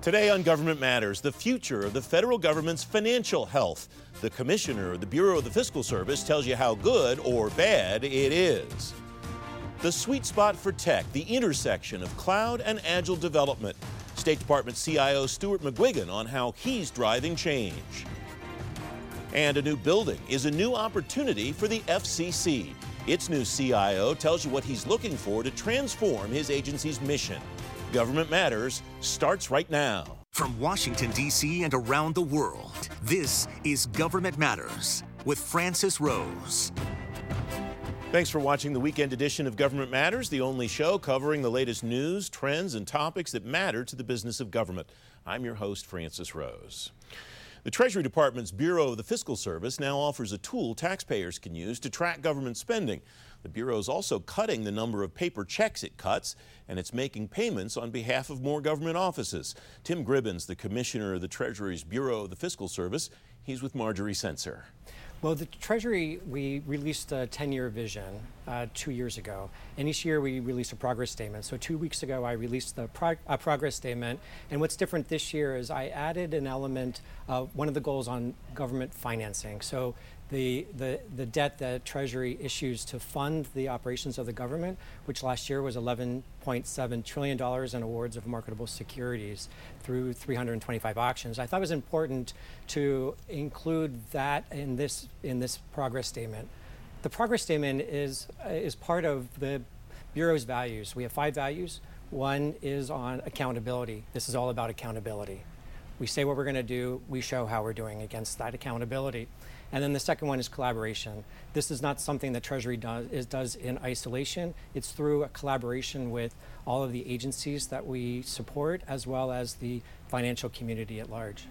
Today on Government Matters, the future of the federal government's financial health. The commissioner of the Bureau of the Fiscal Service tells you how good or bad it is. The sweet spot for tech, the intersection of cloud and agile development. State Department CIO Stuart McGuigan on how he's driving change. And a new building is a new opportunity for the FCC. Its new CIO tells you what he's looking for to transform his agency's mission. Government Matters starts right now. From Washington, D.C. and around the world, this is Government Matters with Francis Rose. Thanks for watching the weekend edition of Government Matters, the only show covering the latest news, trends, and topics that matter to the business of government. I'm your host, Francis Rose. The Treasury Department's Bureau of the Fiscal Service now offers a tool taxpayers can use to track government spending. The Bureau is also cutting the number of paper checks it cuts, and it's making payments on behalf of more government offices. Tim Gribben, the Commissioner of the Treasury's Bureau of the Fiscal Service, he's with Marjorie Censer. Well, the Treasury, we released a 10 year vision uh, two years ago, and each year we release a progress statement. So, two weeks ago, I released the prog- progress statement, and what's different this year is I added an element one of the goals on government financing. So, the, the, the debt that Treasury issues to fund the operations of the government, which last year was $11.7 trillion in awards of marketable securities through 325 auctions. I thought it was important to include that in this, in this progress statement. The progress statement is, is part of the Bureau's values. We have five values. One is on accountability. This is all about accountability. We say what we're going to do, we show how we're doing against that accountability. And then the second one is collaboration. This is not something that Treasury does, is, does in isolation. It's through a collaboration with all of the agencies that we support, as well as the financial community at large.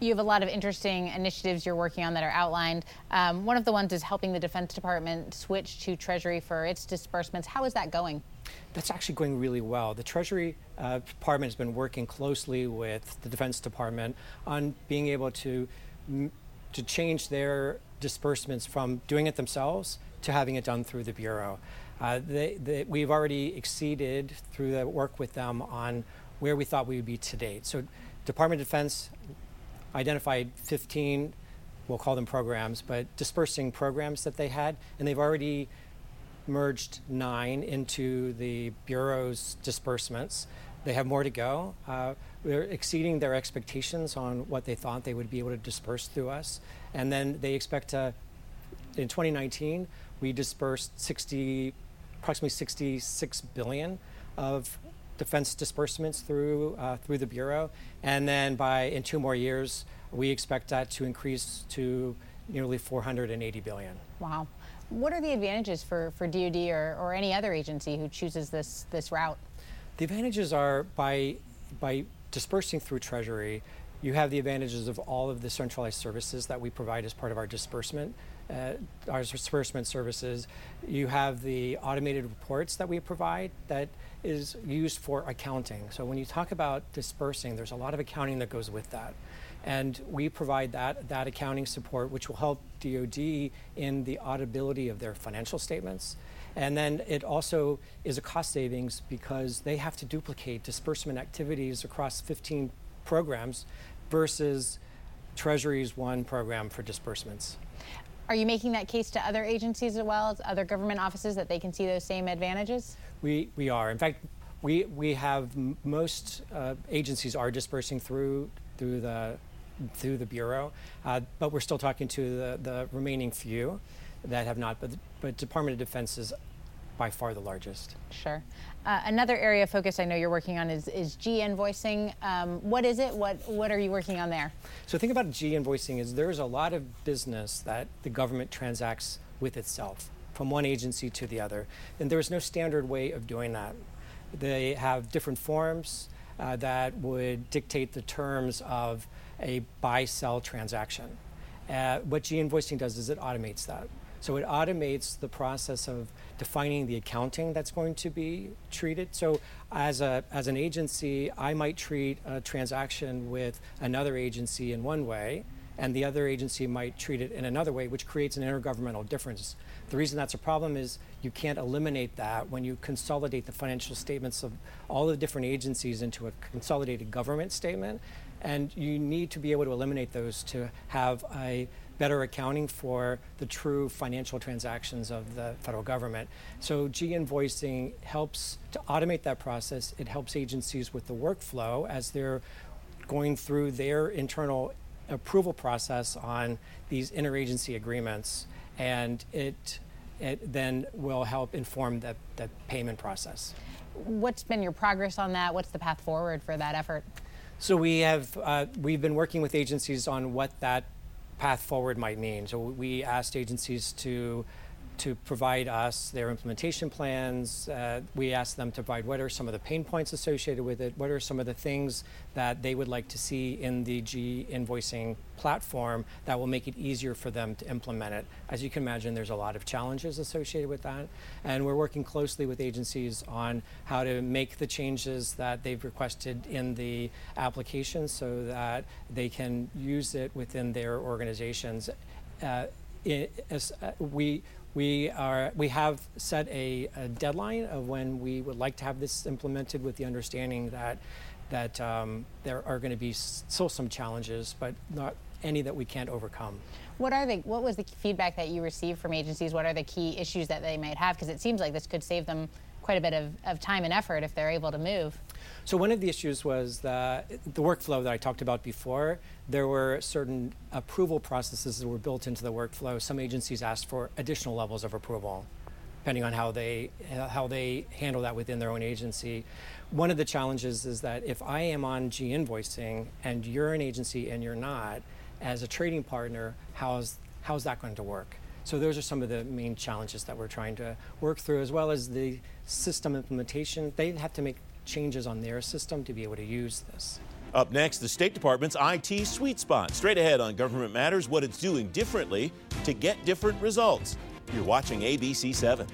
You have a lot of interesting initiatives you're working on that are outlined. Um, one of the ones is helping the Defense Department switch to Treasury for its disbursements. How is that going? That's actually going really well. The Treasury uh, Department has been working closely with the Defense Department on being able to to change their disbursements from doing it themselves to having it done through the Bureau. Uh, they, they, we've already exceeded through the work with them on where we thought we would be to date. So, Department of Defense identified 15, we'll call them programs, but dispersing programs that they had, and they've already merged nine into the Bureau's disbursements. They have more to go. Uh, we're exceeding their expectations on what they thought they would be able to disperse through us. And then they expect to, in 2019, we dispersed 60, approximately 66 billion of defense disbursements through uh, through the bureau, and then by in two more years, we expect that to increase to nearly 480 billion. Wow. What are the advantages for, for DoD or, or any other agency who chooses this this route? The advantages are by by dispersing through Treasury, you have the advantages of all of the centralized services that we provide as part of our disbursement. Uh, our disbursement services. You have the automated reports that we provide that is used for accounting. So when you talk about dispersing, there's a lot of accounting that goes with that. And we provide that, that accounting support, which will help DoD in the audibility of their financial statements. And then it also is a cost savings because they have to duplicate disbursement activities across 15 programs versus Treasury's one program for disbursements. Are you making that case to other agencies as well as other government offices that they can see those same advantages? We, we are. In fact, we, we have most uh, agencies are dispersing through through the through the bureau, uh, but we're still talking to the, the remaining few that have not. But, but Department of Defense is by far the largest. Sure. Uh, another area of focus I know you're working on is, is G-invoicing. Um, what is it? What, what are you working on there? So think about G-invoicing is there's a lot of business that the government transacts with itself from one agency to the other. And there's no standard way of doing that. They have different forms uh, that would dictate the terms of a buy-sell transaction. Uh, what G-invoicing does is it automates that. So it automates the process of defining the accounting that's going to be treated. So as a as an agency, I might treat a transaction with another agency in one way, and the other agency might treat it in another way, which creates an intergovernmental difference. The reason that's a problem is you can't eliminate that when you consolidate the financial statements of all the different agencies into a consolidated government statement. And you need to be able to eliminate those to have a better accounting for the true financial transactions of the federal government. So G-invoicing helps to automate that process. It helps agencies with the workflow as they're going through their internal approval process on these interagency agreements. And it, it then will help inform the, the payment process. What's been your progress on that? What's the path forward for that effort? So we have uh, we've been working with agencies on what that path forward might mean. So we asked agencies to to provide us their implementation plans. Uh, we asked them to provide what are some of the pain points associated with it, what are some of the things that they would like to see in the G invoicing platform that will make it easier for them to implement it. As you can imagine, there's a lot of challenges associated with that. And we're working closely with agencies on how to make the changes that they've requested in the application so that they can use it within their organizations. Uh, it, as, uh, we we are we have set a, a, deadline of when we would like to have this implemented, with the understanding that that um, there are going to be still some challenges, but not any that we can't overcome. What are the what was the feedback that you received from agencies? What are the key issues that they might have? Because it seems like this could save them quite a bit of, of time and effort if they're able to move. So one of the issues was the, the workflow that I talked about before. There were certain approval processes that were built into the workflow. Some agencies asked for additional levels of approval, depending on how they how they handle that within their own agency. One of the challenges is that if I am on G invoicing and you're an agency and you're not, as a trading partner, how's how's that going to work? So those are some of the main challenges that we're trying to work through, as well as the system implementation. They have to make changes on their system to be able to use this. Up next, the State Department's IT sweet spot. Straight ahead on Government Matters, what it's doing differently to get different results. You're watching ABC 7.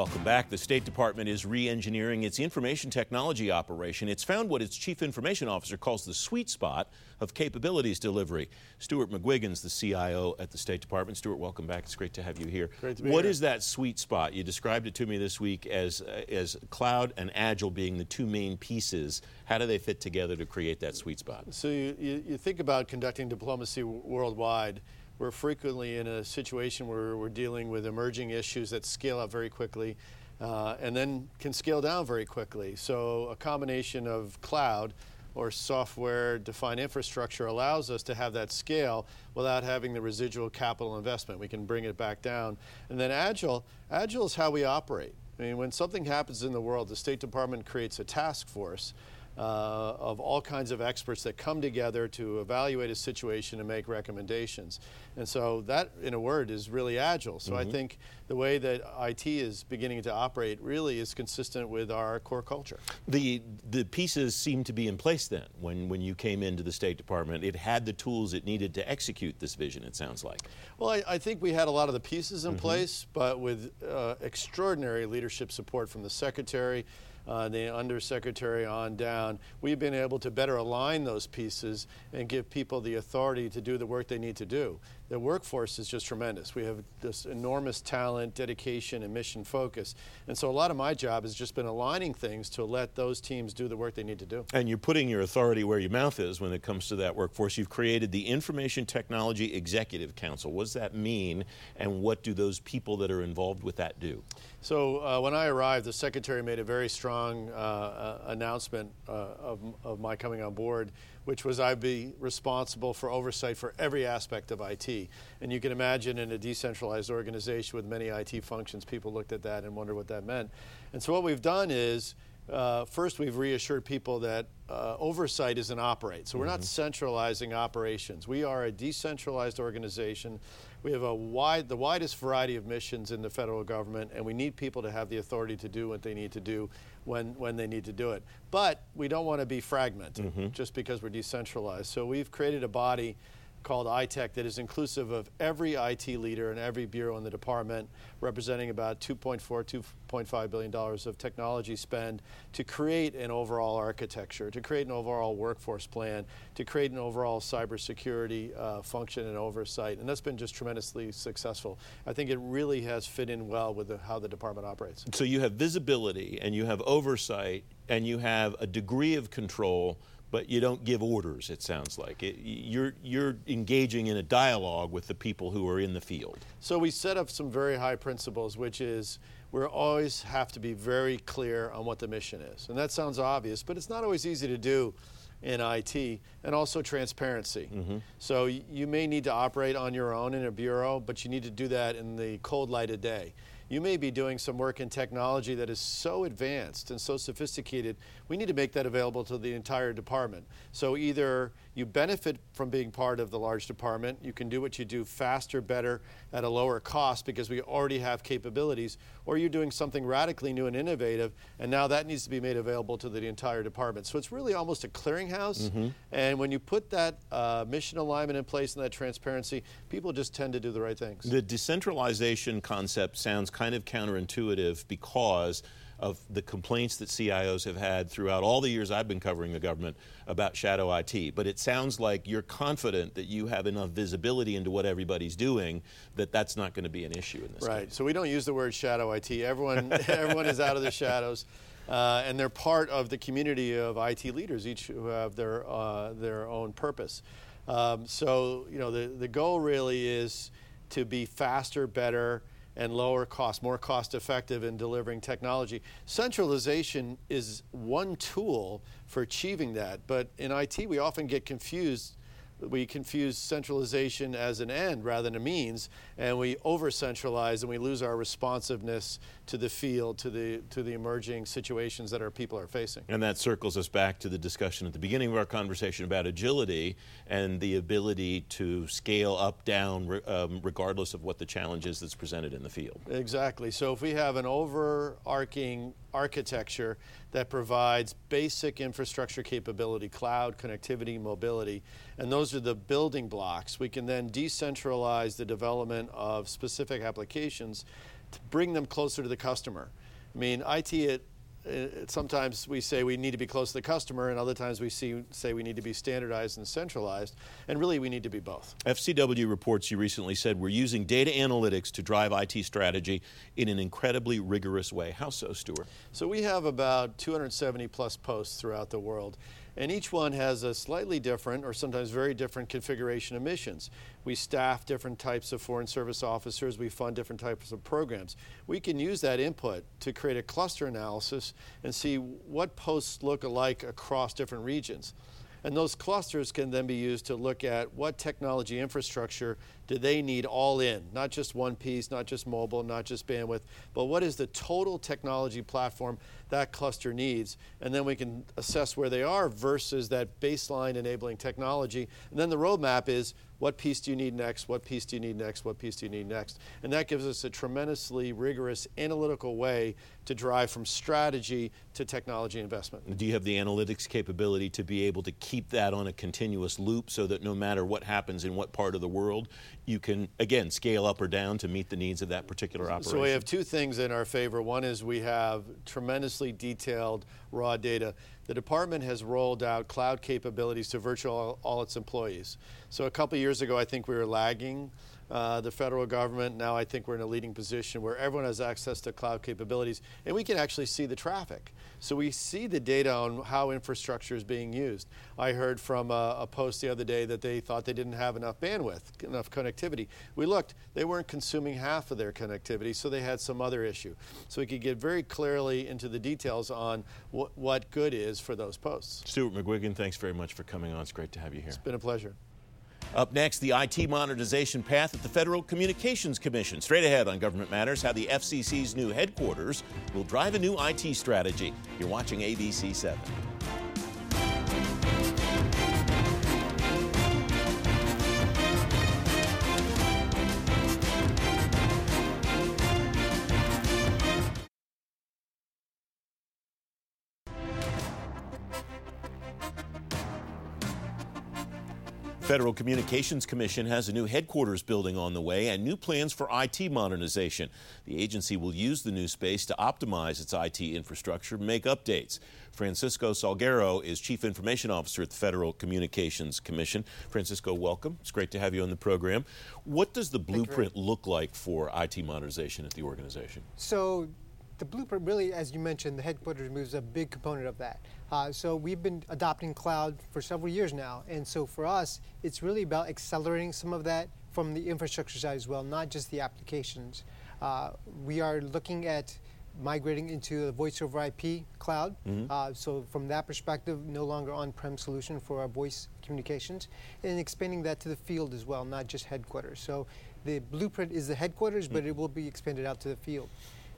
Welcome back. The State Department is re engineering its information technology operation. It's found what its chief information officer calls the sweet spot of capabilities delivery. Stuart McGuigan's the CIO at the State Department. Stuart, welcome back. It's great to have you here. Great to be What here. is that sweet spot? You described it to me this week as, uh, as cloud and agile being the two main pieces. How do they fit together to create that sweet spot? So you, you, you think about conducting diplomacy worldwide we're frequently in a situation where we're dealing with emerging issues that scale up very quickly uh, and then can scale down very quickly. So a combination of cloud or software defined infrastructure allows us to have that scale without having the residual capital investment. We can bring it back down. And then agile, agile is how we operate. I mean, when something happens in the world, the State Department creates a task force uh, of all kinds of experts that come together to evaluate a situation and make recommendations. And so that, in a word, is really agile. So mm -hmm. I mm-hmm. think the way that IT is beginning to operate really is consistent with our core culture. The, the pieces seem to be in place then when, when you came into the State Department. It had the tools it needed to execute this vision, it sounds like. Well, I, I think we had a lot of the pieces in mm -hmm. place, but with uh, extraordinary leadership support from the Secretary, uh, the undersecretary on down, we've been able to better align those pieces and give people the authority to do the work they need to do. The workforce is just tremendous. We have this enormous talent, dedication, and mission focus. And so a lot of my job has just been aligning things to let those teams do the work they need to do. And you're putting your authority where your mouth is when it comes to that workforce. You've created the Information Technology Executive Council. What does that mean, and what do those people that are involved with that do? So uh, when I arrived, the secretary made a very strong uh, uh, announcement uh, of, of my coming on board, which was I'd be responsible for oversight for every aspect of IT. And you can imagine in a decentralized organization with many IT functions, people looked at that and wondered what that meant. And so what we've done is uh, first, we've reassured people that uh, oversight is an operate. So we're mm -hmm. not mm-hmm. centralizing operations. We are a decentralized organization. We have a wide, the widest variety of missions in the federal government, and we need people to have the authority to do what they need to do when, when they need to do it. But we don't want to be fragmented mm -hmm. just because we're decentralized. So we've created a body called ITEC that is inclusive of every IT leader and every bureau in the department, representing about 2.4, 2.5 billion dollars of technology spend to create an overall architecture, to create an overall workforce plan, to create an overall cybersecurity uh, function and oversight, and that's been just tremendously successful. I think it really has fit in well with the, how the department operates. So you have visibility and you have oversight and you have a degree of control but you don't give orders. It sounds like it, you're you're engaging in a dialogue with the people who are in the field. So we set up some very high principles, which is we always have to be very clear on what the mission is, and that sounds obvious, but it's not always easy to do in IT, and also transparency. Mm-hmm. So you may need to operate on your own in a bureau, but you need to do that in the cold light of day you may be doing some work in technology that is so advanced and so sophisticated, we need to make that available to the entire department. So either you benefit from being part of the large department, you can do what you do faster, better, at a lower cost because we already have capabilities, or you're doing something radically new and innovative, and now that needs to be made available to the entire department. So it's really almost a clearinghouse, mm-hmm. and when you put that uh, mission alignment in place and that transparency, people just tend to do the right things. The decentralization concept sounds kind of counterintuitive because of the complaints that CIOs have had throughout all the years I've been covering the government about shadow IT. But it sounds like you're confident that you have enough visibility into what everybody's doing that that's not going to be an issue in this. Right. Case. So we don't use the word shadow IT. Everyone, everyone is out of the shadows. Uh, and they're part of the community of IT leaders, each who have their, uh, their own purpose. Um, so, you know, the, the goal really is to be faster, better, and lower cost, more cost effective in delivering technology. Centralization is one tool for achieving that, but in IT we often get confused we confuse centralization as an end rather than a means, and we over centralize and we lose our responsiveness to the field, to the, to the emerging situations that our people are facing. And that circles us back to the discussion at the beginning of our conversation about agility and the ability to scale up, down, um, regardless of what the challenge is that's presented in the field. Exactly. So if we have an overarching architecture that provides basic infrastructure capability, cloud, connectivity, mobility, and those are the building blocks. We can then decentralize the development of specific applications to bring them closer to the customer. I mean, IT uh, Uh, sometimes we say we need to be close to the customer, and other times we see, say we need to be standardized and centralized, and really we need to be both. FCW reports you recently said we're using data analytics to drive IT strategy in an incredibly rigorous way. How so, Stuart? So we have about 270 plus posts throughout the world and each one has a slightly different or sometimes very different configuration of missions. We staff different types of foreign service officers, we fund different types of programs. We can use that input to create a cluster analysis and see what posts look alike across different regions. And those clusters can then be used to look at what technology infrastructure do they need all in, not just one piece, not just mobile, not just bandwidth, but what is the total technology platform that cluster needs? And then we can assess where they are versus that baseline enabling technology. And then the roadmap is what piece do you need next? What piece do you need next? What piece do you need next? And that gives us a tremendously rigorous analytical way to drive from strategy to technology investment. Do you have the analytics capability to be able to keep that on a continuous loop so that no matter what happens in what part of the world, you can, again, scale up or down to meet the needs of that particular operation? So we have two things in our favor. One is we have tremendously detailed raw data. The department has rolled out cloud capabilities to virtually all, all its employees. So a couple years ago, I think we were lagging uh, the federal government. Now I think we're in a leading position where everyone has access to cloud capabilities, and we can actually see the traffic. So we see the data on how infrastructure is being used. I heard from a, a post the other day that they thought they didn't have enough bandwidth, enough connectivity. We looked, they weren't consuming half of their connectivity, so they had some other issue. So we could get very clearly into the details on wh- what good is for those posts. Stuart McGuigan, thanks very much for coming on. It's great to have you here. It's been a pleasure. Up next, the IT modernization path at the Federal Communications Commission. Straight ahead on Government Matters, how the FCC's new headquarters will drive a new IT strategy. You're watching ABC 7. Federal Communications Commission has a new headquarters building on the way and new plans for IT modernization. The agency will use the new space to optimize its IT infrastructure make updates. Francisco Salguero is Chief Information Officer at the Federal Communications Commission. Francisco, welcome. It's great to have you on the program. What does the blueprint look like for IT modernization at the organization? So, the blueprint really, as you mentioned, the headquarters moves a big component of that. Uh, so we've been adopting cloud for several years now, and so for us, it's really about accelerating some of that from the infrastructure side as well, not just the applications. Uh, we are looking at migrating into a voice over IP cloud. Mm-hmm. Uh, so from that perspective, no longer on-prem solution for our voice communications, and expanding that to the field as well, not just headquarters. So the blueprint is the headquarters, mm-hmm. but it will be expanded out to the field.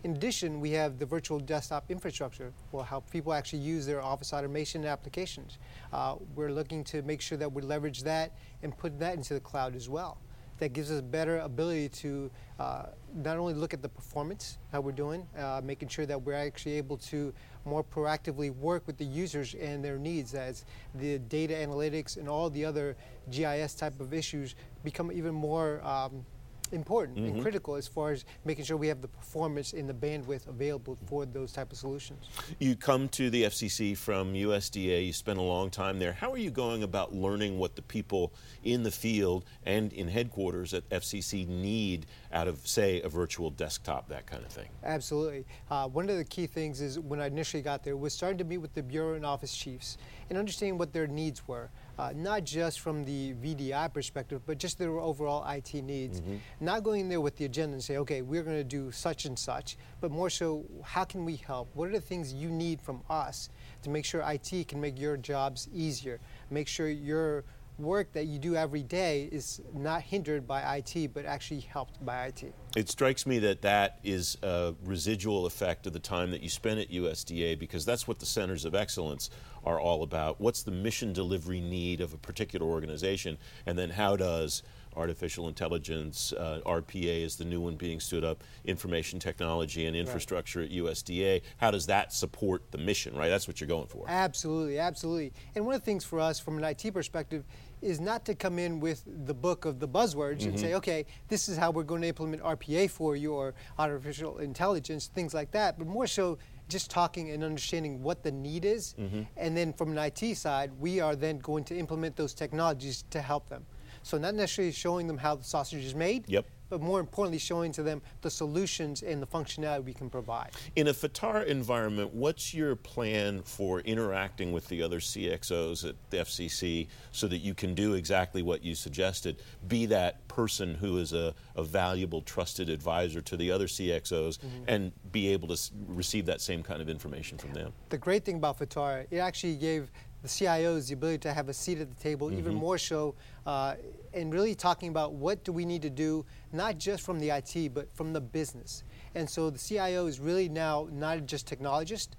In addition, we have the virtual desktop infrastructure will help people actually use their office automation applications. Uh, we're looking to make sure that we leverage that and put that into the cloud as well. That gives us better ability to uh, not only look at the performance, how we're doing, uh, making sure that we're actually able to more proactively work with the users and their needs as the data analytics and all the other GIS type of issues become even more um, important mm-hmm. and critical as far as making sure we have the performance and the bandwidth available for those type of solutions. You come to the FCC from USDA, you spent a long time there. How are you going about learning what the people in the field and in headquarters at FCC need out of, say, a virtual desktop, that kind of thing? Absolutely. Uh, one of the key things is when I initially got there was starting to meet with the bureau and office chiefs and understanding what their needs were uh, not just from the VDI perspective, but just their overall IT needs. Mm-hmm. Not going there with the agenda and say, okay, we're going to do such and such, but more so, how can we help? What are the things you need from us to make sure IT can make your jobs easier? Make sure your work that you do every day is not hindered by IT, but actually helped by IT. It strikes me that that is a residual effect of the time that you spent at USDA because that's what the centers of excellence are all about. What's the mission delivery need of a particular organization, and then how does artificial intelligence, uh, RPA is the new one being stood up, information technology and infrastructure right. at USDA. How does that support the mission, right? That's what you're going for. Absolutely, absolutely. And one of the things for us from an IT perspective is not to come in with the book of the buzzwords mm-hmm. and say, okay, this is how we're going to implement RPA for you or artificial intelligence, things like that, but more so just talking and understanding what the need is. Mm-hmm. And then from an IT side, we are then going to implement those technologies to help them. So not necessarily showing them how the sausage is made, yep. but more importantly, showing to them the solutions and the functionality we can provide. In a FITARA environment, what's your plan for interacting with the other CXOs at the FCC so that you can do exactly what you suggested? Be that person who is a, a valuable, trusted advisor to the other CXOs mm-hmm. and be able to receive that same kind of information from them. The great thing about FITARA, it actually gave the CIOs the ability to have a seat at the table, mm-hmm. even more so, uh, and really talking about what do we need to do, not just from the IT, but from the business. And so the CIO is really now not just technologist,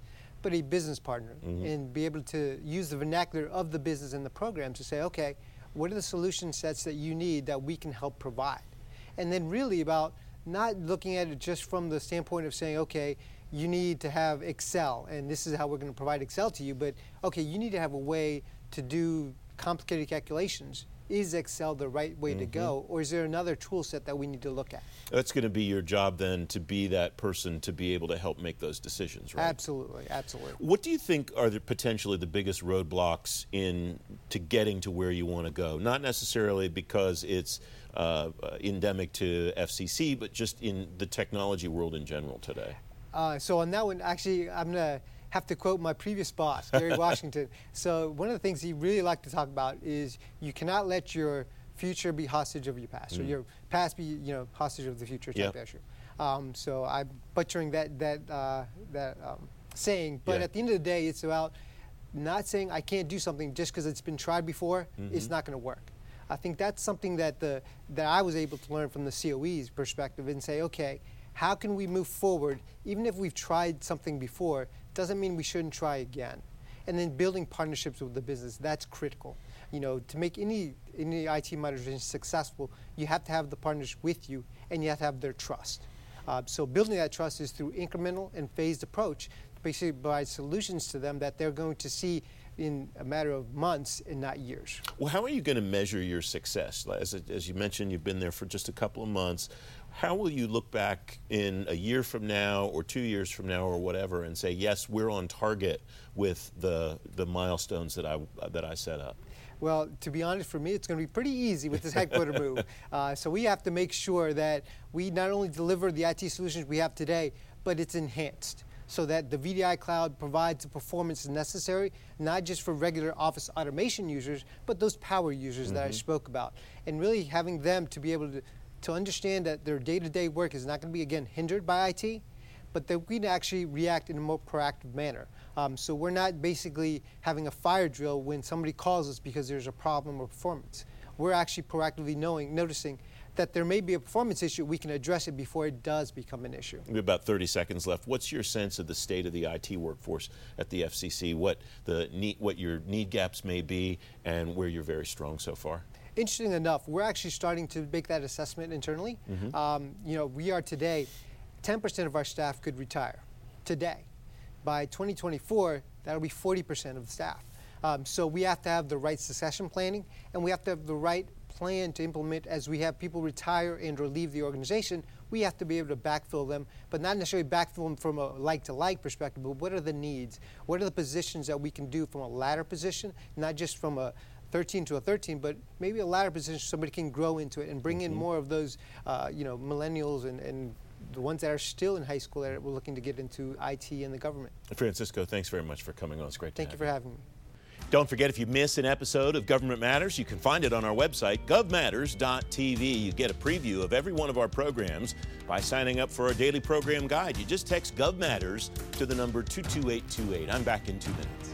but a business partner, mm-hmm. and be able to use the vernacular of the business and the program to say, okay, what are the solution sets that you need that we can help provide? And then really about not looking at it just from the standpoint of saying, okay, you need to have Excel, and this is how we're going to provide Excel to you. But okay, you need to have a way to do complicated calculations. Is Excel the right way mm-hmm. to go, mm-hmm. or is there another tool set that we need to look at? That's going to be your job then to be that person to be able to help make those decisions, right? Absolutely, absolutely. What do you think are the potentially the biggest roadblocks in to getting to where you want to go? Not necessarily because it's uh, endemic to FCC, but just in the technology world in general today. Uh, so on that one, actually, I'm going to have to quote my previous boss, Gary Washington. So one of the things he really liked to talk about is you cannot let your future be hostage of your past, mm. or your past be you know hostage of the future type yep. issue. Um, so I'm butchering that that uh, that um, saying, but yeah. at the end of the day, it's about not saying I can't do something just because it's been tried before. Mm-hmm. It's not going to work. I think that's something that the that I was able to learn from the COE's perspective and say, okay, how can we move forward, even if we've tried something before, doesn't mean we shouldn't try again. And then building partnerships with the business, that's critical. You know, to make any, any IT modernization successful, you have to have the partners with you and you have to have their trust. Uh, so building that trust is through incremental and phased approach basically provide solutions to them that they're going to see in a matter of months and not years. Well, how are you going to measure your success? As, as you mentioned, you've been there for just a couple of months. How will you look back in a year from now or two years from now or whatever and say, yes, we're on target with the, the milestones that I, that I set up? Well, to be honest, for me, it's going to be pretty easy with this headquarter move. Uh, so we have to make sure that we not only deliver the IT solutions we have today, but it's enhanced so that the VDI cloud provides the performance necessary, not just for regular office automation users, but those power users mm-hmm. that I mm-hmm. spoke about. And really having them to be able to, to understand that their day to day work is not going to be, again, hindered by IT, but that we can actually react in a more proactive manner. Um, so we're not basically having a fire drill when somebody calls us because there's a problem or performance. We're actually proactively knowing, noticing that there may be a performance issue, we can address it before it does become an issue. We have about 30 seconds left. What's your sense of the state of the IT workforce at the FCC? What the need, what your need gaps may be, and where you're very strong so far? Interesting enough, we're actually starting to make that assessment internally. Mm-hmm. Um, you know, we are today, 10% of our staff could retire today. By 2024, that'll be 40% of the staff. Um, so we have to have the right succession planning, and we have to have the right plan to implement as we have people retire and or leave the organization, we have to be able to backfill them, but not necessarily backfill them from a like-to-like perspective, but what are the needs? What are the positions that we can do from a ladder position, not just from a 13 to a 13, but maybe a ladder position somebody can grow into it and bring mm-hmm. in more of those, uh, you know, millennials and, and the ones that are still in high school that we're looking to get into IT and the government. Francisco, thanks very much for coming on. It's great Thank you for having me. Don't forget, if you miss an episode of Government Matters, you can find it on our website, govmatters.tv. You get a preview of every one of our programs by signing up for our daily program guide. You just text GovMatters to the number 22828. I'm back in two minutes.